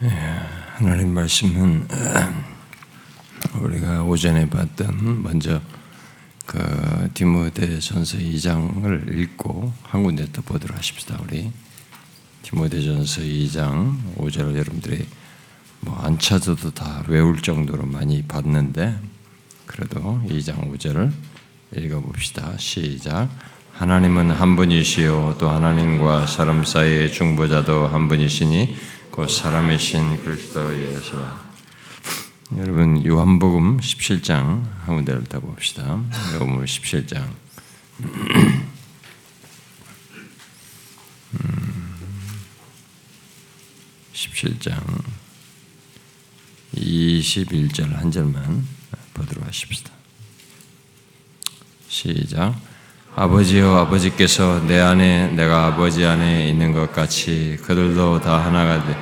하나님 말씀은 우리가 오전에 봤던 먼저 그 디모데전서 2장을 읽고 한 군데 더 보도록 하십시다. 우리 디모데전서 2장 5절을 여러분들이 뭐 안 찾아도 다 외울 정도로 많이 봤는데 그래도 2장 5절을 읽어봅시다. 시작. 하나님은 한 분이시요 또 하나님과 사람 사이의 중보자도 한 분이시니 곧 사람이신 그리스도 예수. 여러분 요한복음 17장 한 군데를 다 봅시다. 요한복음 17장. 17장 21절 한 절만 보도록 하십시다. 시작. 아버지여 아버지께서 내 안에 내가 아버지 안에 있는 것 같이 그들도 다 하나가 돼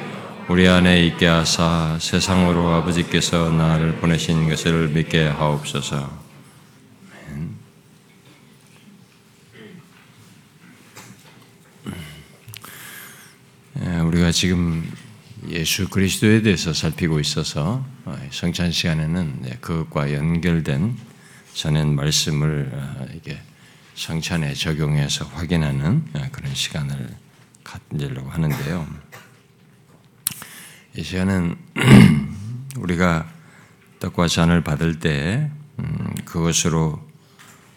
우리 안에 있게 하사 세상으로 아버지께서 나를 보내신 것을 믿게 하옵소서. 예, 우리가 지금 예수 그리스도에 대해서 살피고 있어서 어, 성찬 시간에는 그것과 연결된 전엔 말씀을 어, 이게 성찬에 적용해서 확인하는 어, 그런 시간을 갖으려고 하는데요. 이 시간은 우리가 떡과 잔을 받을 때 음, 그것으로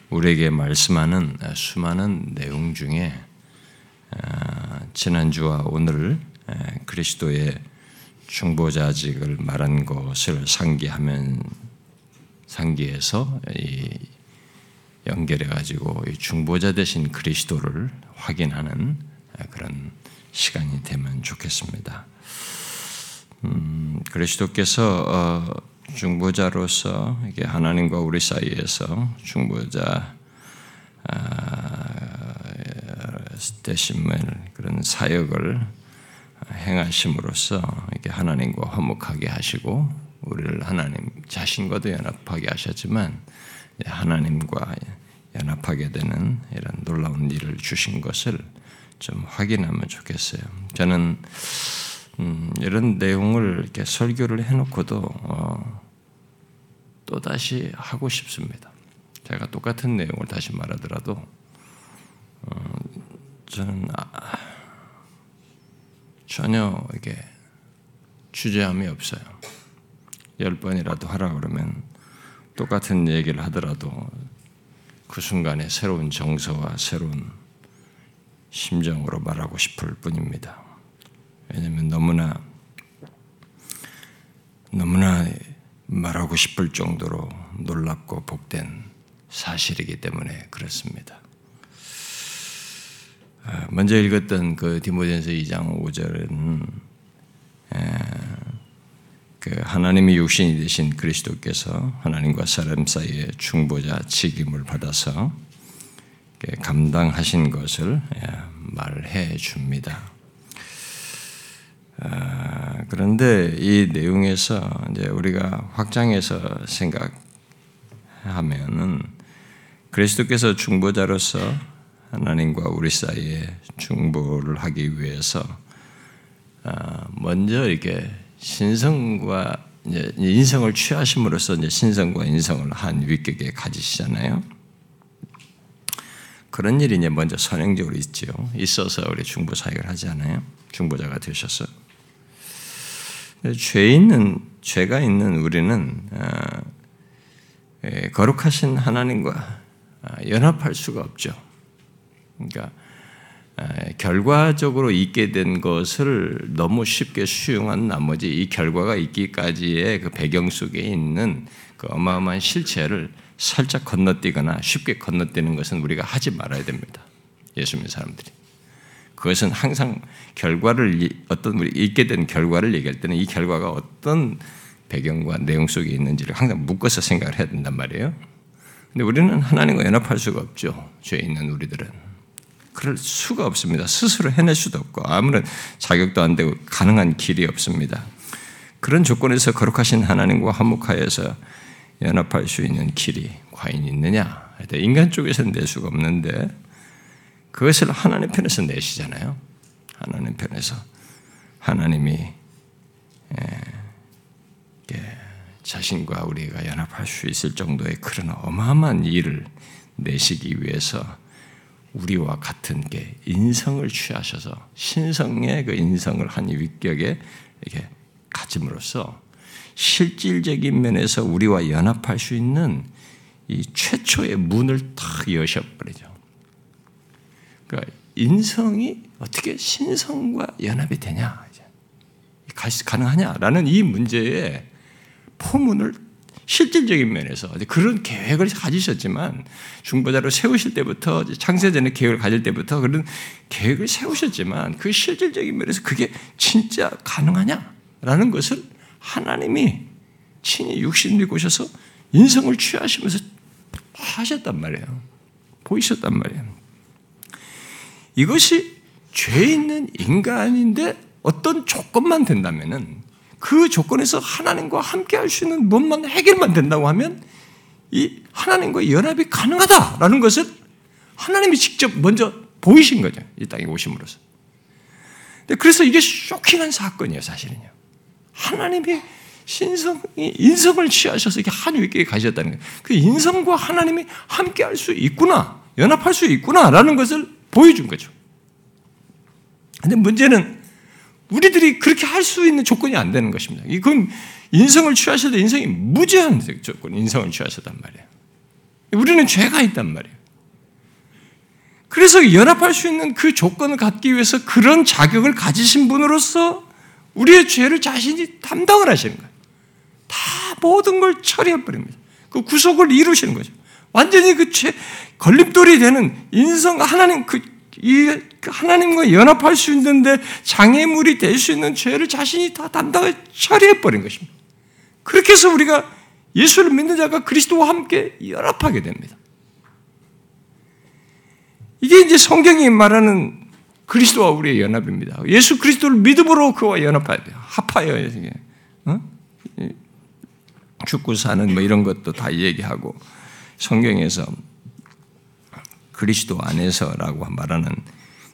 우리에게 말씀하는 수많은 내용 중에 지난주와 오늘 그리스도의 중보자직을 말한 것을 상기하면 상기해서 연결해 가지고 중보자 대신 그리스도를 확인하는 그런 시간이 되면 좋겠습니다. 음, 그리스도께서 어, 중보자로서 이게 하나님과 우리 사이에서 중보자 아, 대신을 그런 사역을 행하심으로써 이게 하나님과 화목하게 하시고 우리를 하나님 자신과도 연합하게 하셨지만 하나님과 연합하게 되는 이런 놀라운 일을 주신 것을 좀 확인하면 좋겠어요. 저는 음, 이런 내용을 이렇게 설교를 해놓고도 어, 또 다시 하고 싶습니다. 제가 똑같은 내용을 다시 말하더라도 어, 저는 아, 전혀 이게 주저함이 없어요. 열 번이라도 하라 그러면 똑같은 얘기를 하더라도 그 순간에 새로운 정서와 새로운 심정으로 말하고 싶을 뿐입니다. 왜냐하면 너무나 너무나 말하고 싶을 정도로 놀랍고 복된 사실이기 때문에 그렇습니다. 아, 먼저 읽었던 그 디모데전서 2장 5절은 그 하나님의 육신이 되신 그리스도께서 하나님과 사람 사이의 중보자 직임을 받아서 감당하신 것을 말해 줍니다. 아, 그런데 이 내용에서 이제 우리가 확장해서 생각하면은 그리스도께서 중보자로서 하나님과 우리 사이에 중보를 하기 위해서 아, 먼저 이렇게 신성과 인성을 취하심으로써 이제 신성과 인성을 한 위격에 가지시잖아요. 그런 일이 이제 먼저 선행적으로 있죠. 있어서 우리 중보 사역을 하지 않아요. 중보자가 되셔서 죄 있는 죄가 있는 우리는 아, 예, 거룩하신 하나님과 아, 연합할 수가 없죠. 그러니까 결과적으로 있게 된 것을 너무 쉽게 수용한 나머지 이 결과가 있기까지의 그 배경 속에 있는 그 어마어마한 실체를 살짝 건너뛰거나 쉽게 건너뛰는 것은 우리가 하지 말아야 됩니다. 예수 믿는 사람들이. 그것은 항상 결과를 어떤 우리 있게 된 결과를 얘기할 때는 이 결과가 어떤 배경과 내용 속에 있는지를 항상 묶어서 생각을 해야 된단 말이에요. 근데 우리는 하나님과 연합할 수가 없죠. 죄 있는 우리들은. 그럴 수가 없습니다. 스스로 해낼 수도 없고 아무런 자격도 안 되고 가능한 길이 없습니다. 그런 조건에서 거룩하신 하나님과 화목하여서 연합할 수 있는 길이 과연 있느냐? 인간 쪽에서는 낼 수가 없는데 그것을 하나님 편에서 내시잖아요. 하나님 편에서 하나님이 자신과 우리가 연합할 수 있을 정도의 그런 어마어마한 일을 내시기 위해서 우리와 같은 게 인성을 취하셔서 신성의 그 인성을 한 위격에 이렇게 가짐으로써 실질적인 면에서 우리와 연합할 수 있는 이 최초의 문을 탁 여셔버리죠. 그러니까 인성이 어떻게 신성과 연합이 되냐, 가능하냐라는 이 문제에 포문을 실질적인 면에서 그런 계획을 가지셨지만 중보자로 세우실 때부터 창세전에 계획을 가질 때부터 그런 계획을 세우셨지만 그 실질적인 면에서 그게 진짜 가능하냐라는 것을 하나님이 친히 육신을 입으셔서 인성을 취하시면서 하셨단 말이에요. 보이셨단 말이에요. 이것이 죄 있는 인간인데 어떤 조건만 된다면은 그 조건에서 하나님과 함께 할 수 있는 뭔만 해결만 된다고 하면 이 하나님과 연합이 가능하다라는 것을 하나님이 직접 먼저 보이신 거죠. 이 땅에 오심으로써. 그래서 이게 쇼킹한 사건이에요, 사실은요. 하나님이 신성이 인성을 취하셔서 이렇게 한 위기에 가셨다는 거예요. 그 인성과 하나님이 함께 할 수 있구나, 연합할 수 있구나라는 것을 보여준 거죠. 근데 문제는 우리들이 그렇게 할 수 있는 조건이 안 되는 것입니다. 이건 인성을 취하셔도 인성이 무제한 조건, 인성을 취하셨단 말이에요. 우리는 죄가 있단 말이에요. 그래서 연합할 수 있는 그 조건을 갖기 위해서 그런 자격을 가지신 분으로서 우리의 죄를 자신이 담당을 하시는 거예요. 다 모든 걸 처리해버립니다. 그 구속을 이루시는 거죠. 완전히 그 죄, 걸림돌이 되는 인성, 하나님 그 이 하나님과 연합할 수 있는데 장애물이 될 수 있는 죄를 자신이 다 담당해 처리해 버린 것입니다. 그렇게 해서 우리가 예수를 믿는 자가 그리스도와 함께 연합하게 됩니다. 이게 이제 성경이 말하는 그리스도와 우리의 연합입니다. 예수 그리스도를 믿음으로 그와 연합해야 돼요. 합하여 어? 죽고 사는 뭐 이런 것도 다 얘기하고 성경에서 그리스도 안에서라고 말하는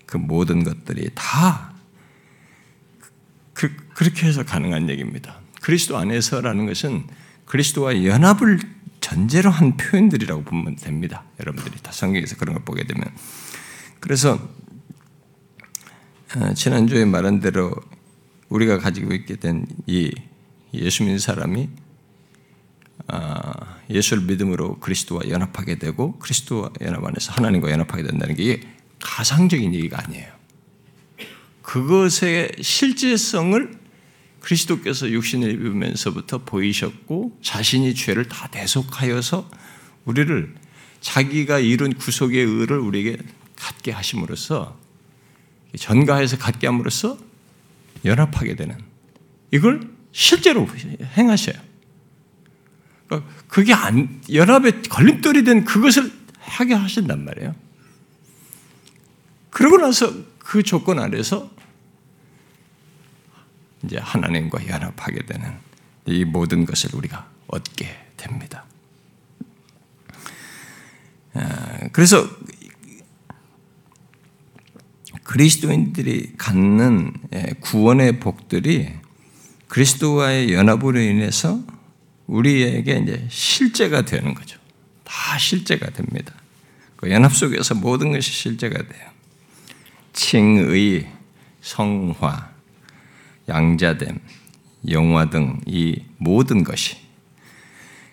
그 모든 것들이 다 그, 그렇게 해서 가능한 얘기입니다. 그리스도 안에서라는 것은 그리스도와 연합을 전제로 한 표현들이라고 보면 됩니다. 여러분들이 다 성경에서 그런 걸 보게 되면. 그래서 어, 지난주에 말한 대로 우리가 가지고 있게 된 이 예수 믿는 사람이 아, 예수를 믿음으로 그리스도와 연합하게 되고 그리스도와 연합 안에서 하나님과 연합하게 된다는 게 가상적인 얘기가 아니에요. 그것의 실제성을 그리스도께서 육신을 입으면서부터 보이셨고 자신이 죄를 다 대속하여서 우리를 자기가 이룬 구속의 의를 우리에게 갖게 하심으로써 전가해서 갖게 함으로써 연합하게 되는 이걸 실제로 행하셔요. 그러니까 그게 안, 연합에 걸림돌이 된 그것을 하게 하신단 말이에요. 그러고 나서 그 조건 아래서 이제 하나님과 연합하게 되는 이 모든 것을 우리가 얻게 됩니다. 아, 그래서 그리스도인들이 갖는 예, 구원의 복들이 그리스도와의 연합으로 인해서 우리에게 이제 실제가 되는 거죠. 다 실제가 됩니다. 그 연합 속에서 모든 것이 실제가 돼요. 칭의, 성화, 양자됨, 영화 등 이 모든 것이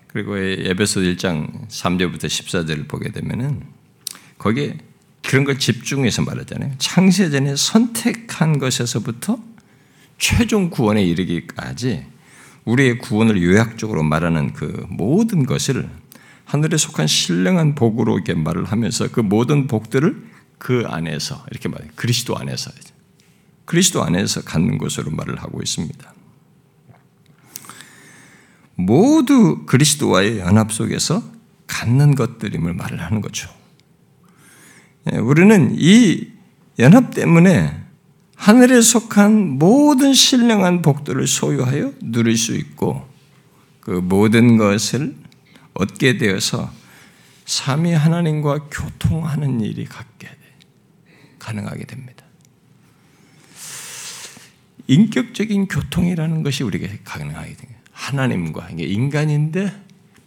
그리고 에베소 1장 3절부터 14절을 보게 되면은 거기에 그런 걸 집중해서 말하잖아요. 창세전에 선택한 것에서부터 최종 구원에 이르기까지 우리의 구원을 요약적으로 말하는 그 모든 것을 하늘에 속한 신령한 복으로 이렇게 말을 하면서 그 모든 복들을 그 안에서 이렇게 말해 그리스도 안에서 그리스도 안에서 갖는 것으로 말을 하고 있습니다. 모두 그리스도와의 연합 속에서 갖는 것들임을 말을 하는 거죠. 예, 우리는 이 연합 때문에 하늘에 속한 모든 신령한 복들을 소유하여 누릴 수 있고 그 모든 것을 얻게 되어서 삼위 하나님과 교통하는 일이 갖게 돼. 가능하게 됩니다. 인격적인 교통이라는 것이 우리에게 가능하게 됩니다. 하나님과 인간인데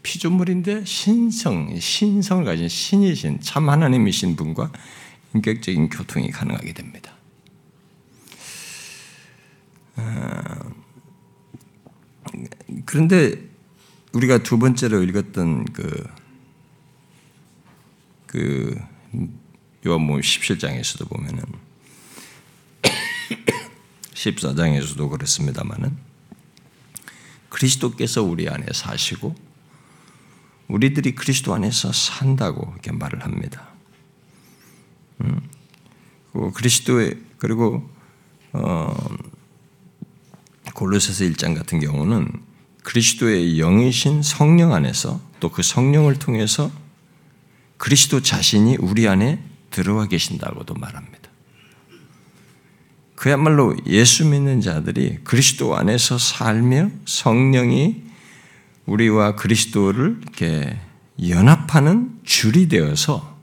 피조물인데 신성, 신성을 가진 신이신 참 하나님이신 분과 인격적인 교통이 가능하게 됩니다. 아, 그런데 우리가 두 번째로 읽었던 그, 그 요한복음 17장에서도 보면은 14장에서도 그렇습니다만은 그리스도께서 우리 안에 사시고 우리들이 그리스도 안에서 산다고 이렇게 말을 합니다. 음, 그리스도의 그리고 어, 골로새서 1장 같은 경우는 그리스도의 영이신 성령 안에서 또 그 성령을 통해서 그리스도 자신이 우리 안에 들어와 계신다고도 말합니다. 그야말로 예수 믿는 자들이 그리스도 안에서 살며 성령이 우리와 그리스도를 이렇게 연합하는 줄이 되어서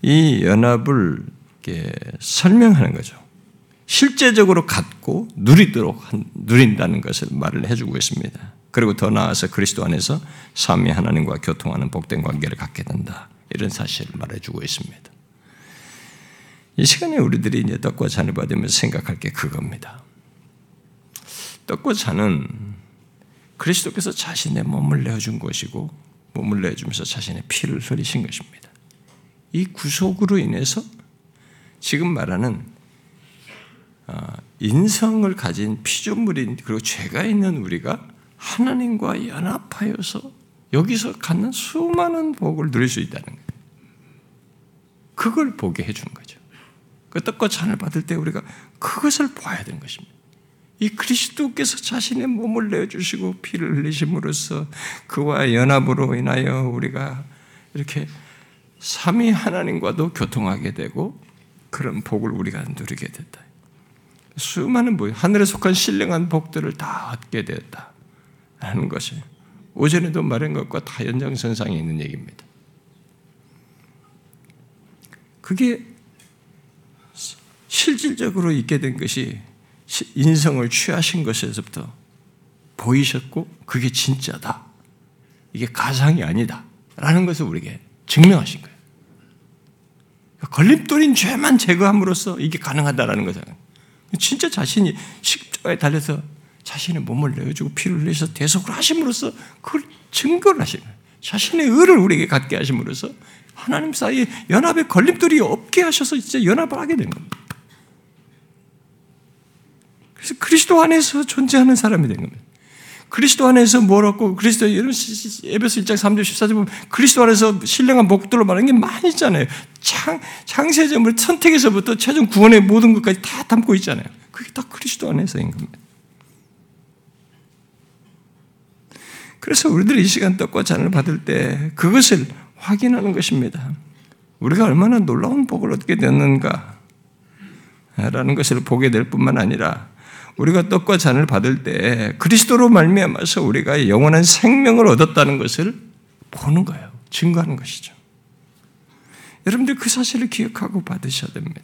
이 연합을 이렇게 설명하는 거죠. 실제적으로 갖고 누리도록 누린다는 것을 말을 해주고 있습니다. 그리고 더 나아서 그리스도 안에서 삼위 하나님과 교통하는 복된 관계를 갖게 된다. 이런 사실을 말해주고 있습니다. 이 시간에 우리들이 이제 떡과 잔을 받으면서 생각할 게 그겁니다. 떡과 잔은 그리스도께서 자신의 몸을 내어준 것이고 몸을 내주면서 자신의 피를 흘리신 것입니다. 이 구속으로 인해서 지금 말하는 아, 인성을 가진 피조물인 그리고 죄가 있는 우리가 하나님과 연합하여서 여기서 갖는 수많은 복을 누릴 수 있다는 거예요. 그걸 보게 해준 거죠. 그 떡과 잔을 받을 때 우리가 그것을 봐야 되는 것입니다. 이 그리스도께서 자신의 몸을 내주시고 피를 흘리심으로써 그와 연합으로 인하여 우리가 이렇게 삼위 하나님과도 교통하게 되고 그런 복을 우리가 누리게 됐다. 수많은 복, 하늘에 속한 신령한 복들을 다 얻게 되었다. 하는 것이 오전에도 말한 것과 다 연장선상에 있는 얘기입니다. 그게 실질적으로 있게 된 것이 인성을 취하신 것에서부터 보이셨고 그게 진짜다. 이게 가상이 아니다. 라는 것을 우리에게 증명하신 거예요. 걸림돌인 죄만 제거함으로써 이게 가능하다라는 거잖아요. 진짜 자신이 십자가에 달려서 자신의 몸을 내어주고 피를 흘려서 대속을 하심으로써 그걸 증거를 하시는. 자신의 의를 우리에게 갖게 하심으로써 하나님 사이에 연합의 걸림돌이 없게 하셔서 진짜 연합을 하게 된 겁니다. 그래서 그리스도 안에서 존재하는 사람이 된 겁니다. 그리스도 안에서 뭘 얻고 그리스도 에베소 1장 3절 14절 보면 그리스도 안에서 신령한 복들로 말하는 게 많이 있잖아요. 창, 창세점을 선택에서부터 최종 구원의 모든 것까지 다 담고 있잖아요. 그게 다 그리스도 안에서인 겁니다. 그래서 우리들이 이 시간 떡과 잔을 받을 때 그것을 확인하는 것입니다. 우리가 얼마나 놀라운 복을 얻게 됐는가 라는 것을 보게 될 뿐만 아니라 우리가 떡과 잔을 받을 때 그리스도로 말미암아서 우리가 영원한 생명을 얻었다는 것을 보는 거예요. 증거하는 것이죠. 여러분들 그 사실을 기억하고 받으셔야 됩니다.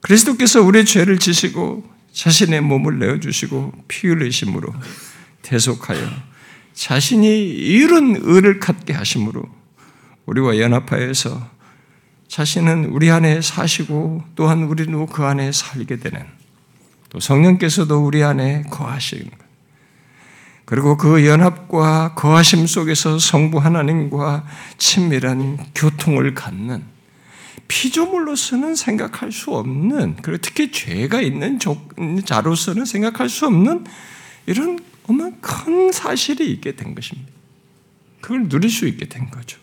그리스도께서 우리의 죄를 지시고 자신의 몸을 내어주시고 피 흘리심으로 대속하여 자신이 이룬 의를 갖게 하심으로 우리와 연합하여서 자신은 우리 안에 사시고 또한 우리도 그 안에 살게 되는 또 성령께서도 우리 안에 거하시는 것. 그리고 그 연합과 거하심 속에서 성부 하나님과 친밀한 교통을 갖는 피조물로서는 생각할 수 없는 그리고 특히 죄가 있는 자로서는 생각할 수 없는 이런 어마 큰 사실이 있게 된 것입니다. 그걸 누릴 수 있게 된 거죠.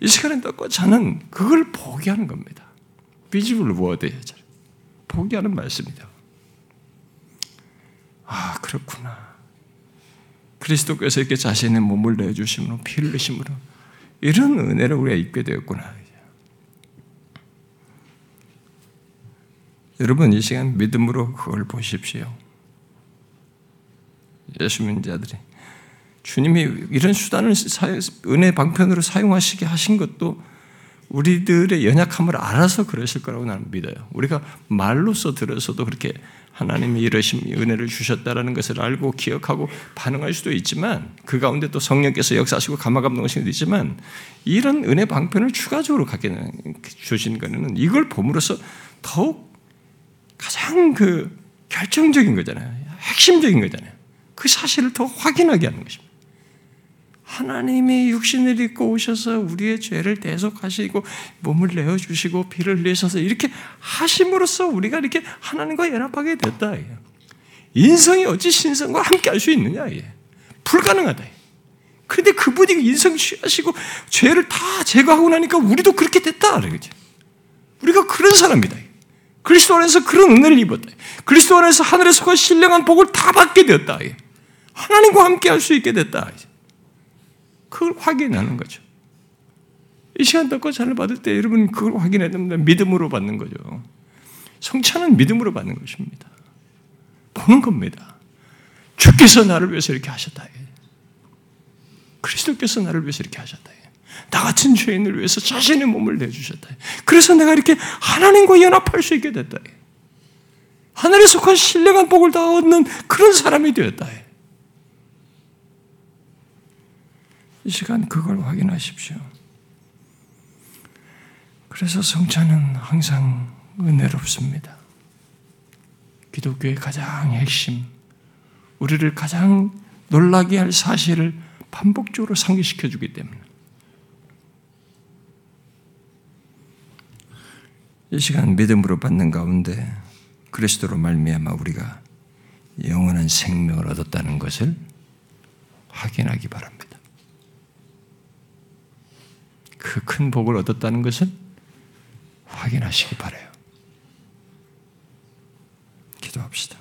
이 시간에 떴고 저는 그걸 포기하는 겁니다. 비지블 워드예요. 포기하는 말씀이다. 아 그렇구나. 그리스도께서 이렇게 자신의 몸을 내주심으로 피 흘리심으로 이런 은혜를 우리가 입게 되었구나. 여러분 이 시간 믿음으로 그걸 보십시오. 예수 믿는 자들이 주님이 이런 수단을 은혜 방편으로 사용하시게 하신 것도 우리들의 연약함을 알아서 그러실 거라고 나는 믿어요. 우리가 말로써 들어서도 그렇게 하나님이 이러심 은혜를 주셨다라는 것을 알고 기억하고 반응할 수도 있지만 그 가운데 또 성령께서 역사하시고 감화 감동하시는 수도 있지만 이런 은혜 방편을 추가적으로 갖게 주신 거는 이걸 봄으로써 더욱 가장 그 결정적인 거잖아요. 핵심적인 거잖아요. 그 사실을 더 확인하게 하는 것입니다. 하나님이 육신을 입고 오셔서 우리의 죄를 대속하시고 몸을 내어 주시고 피를 흘리셔서 이렇게 하심으로써 우리가 이렇게 하나님과 연합하게 됐다. 인성이 어찌 신성과 함께 할 수 있느냐? 불가능하다. 그런데 그분이 인성 취하시고 죄를 다 제거하고 나니까 우리도 그렇게 됐다. 그러죠. 우리가 그런 사람이다. 그리스도 안에서 그런 은혜를 입었다. 그리스도 안에서 하늘에 속한 신령한 복을 다 받게 되었다. 하나님과 함께 할 수 있게 됐다. 그걸 확인하는 거죠. 이 시간祷고 잔을 받을 때 여러분 그걸 확인해야 됩니다. 믿음으로 받는 거죠. 성찬은 믿음으로 받는 것입니다. 보는 겁니다. 주께서 나를 위해서 이렇게 하셨다. 그리스도께서 나를 위해서 이렇게 하셨다. 나 같은 죄인을 위해서 자신의 몸을 내주셨다. 그래서 내가 이렇게 하나님과 연합할 수 있게 됐다. 하늘에 속한 신령한 복을 다 얻는 그런 사람이 되었다. 이 시간 그걸 확인하십시오. 그래서 성찬은 항상 은혜롭습니다. 기독교의 가장 핵심, 우리를 가장 놀라게 할 사실을 반복적으로 상기시켜 주기 때문에. 이 시간 믿음으로 받는 가운데 그리스도로 말미암아 우리가 영원한 생명을 얻었다는 것을 확인하기 바랍니다. 그 큰 복을 얻었다는 것을 확인하시기 바래요. 기도합시다.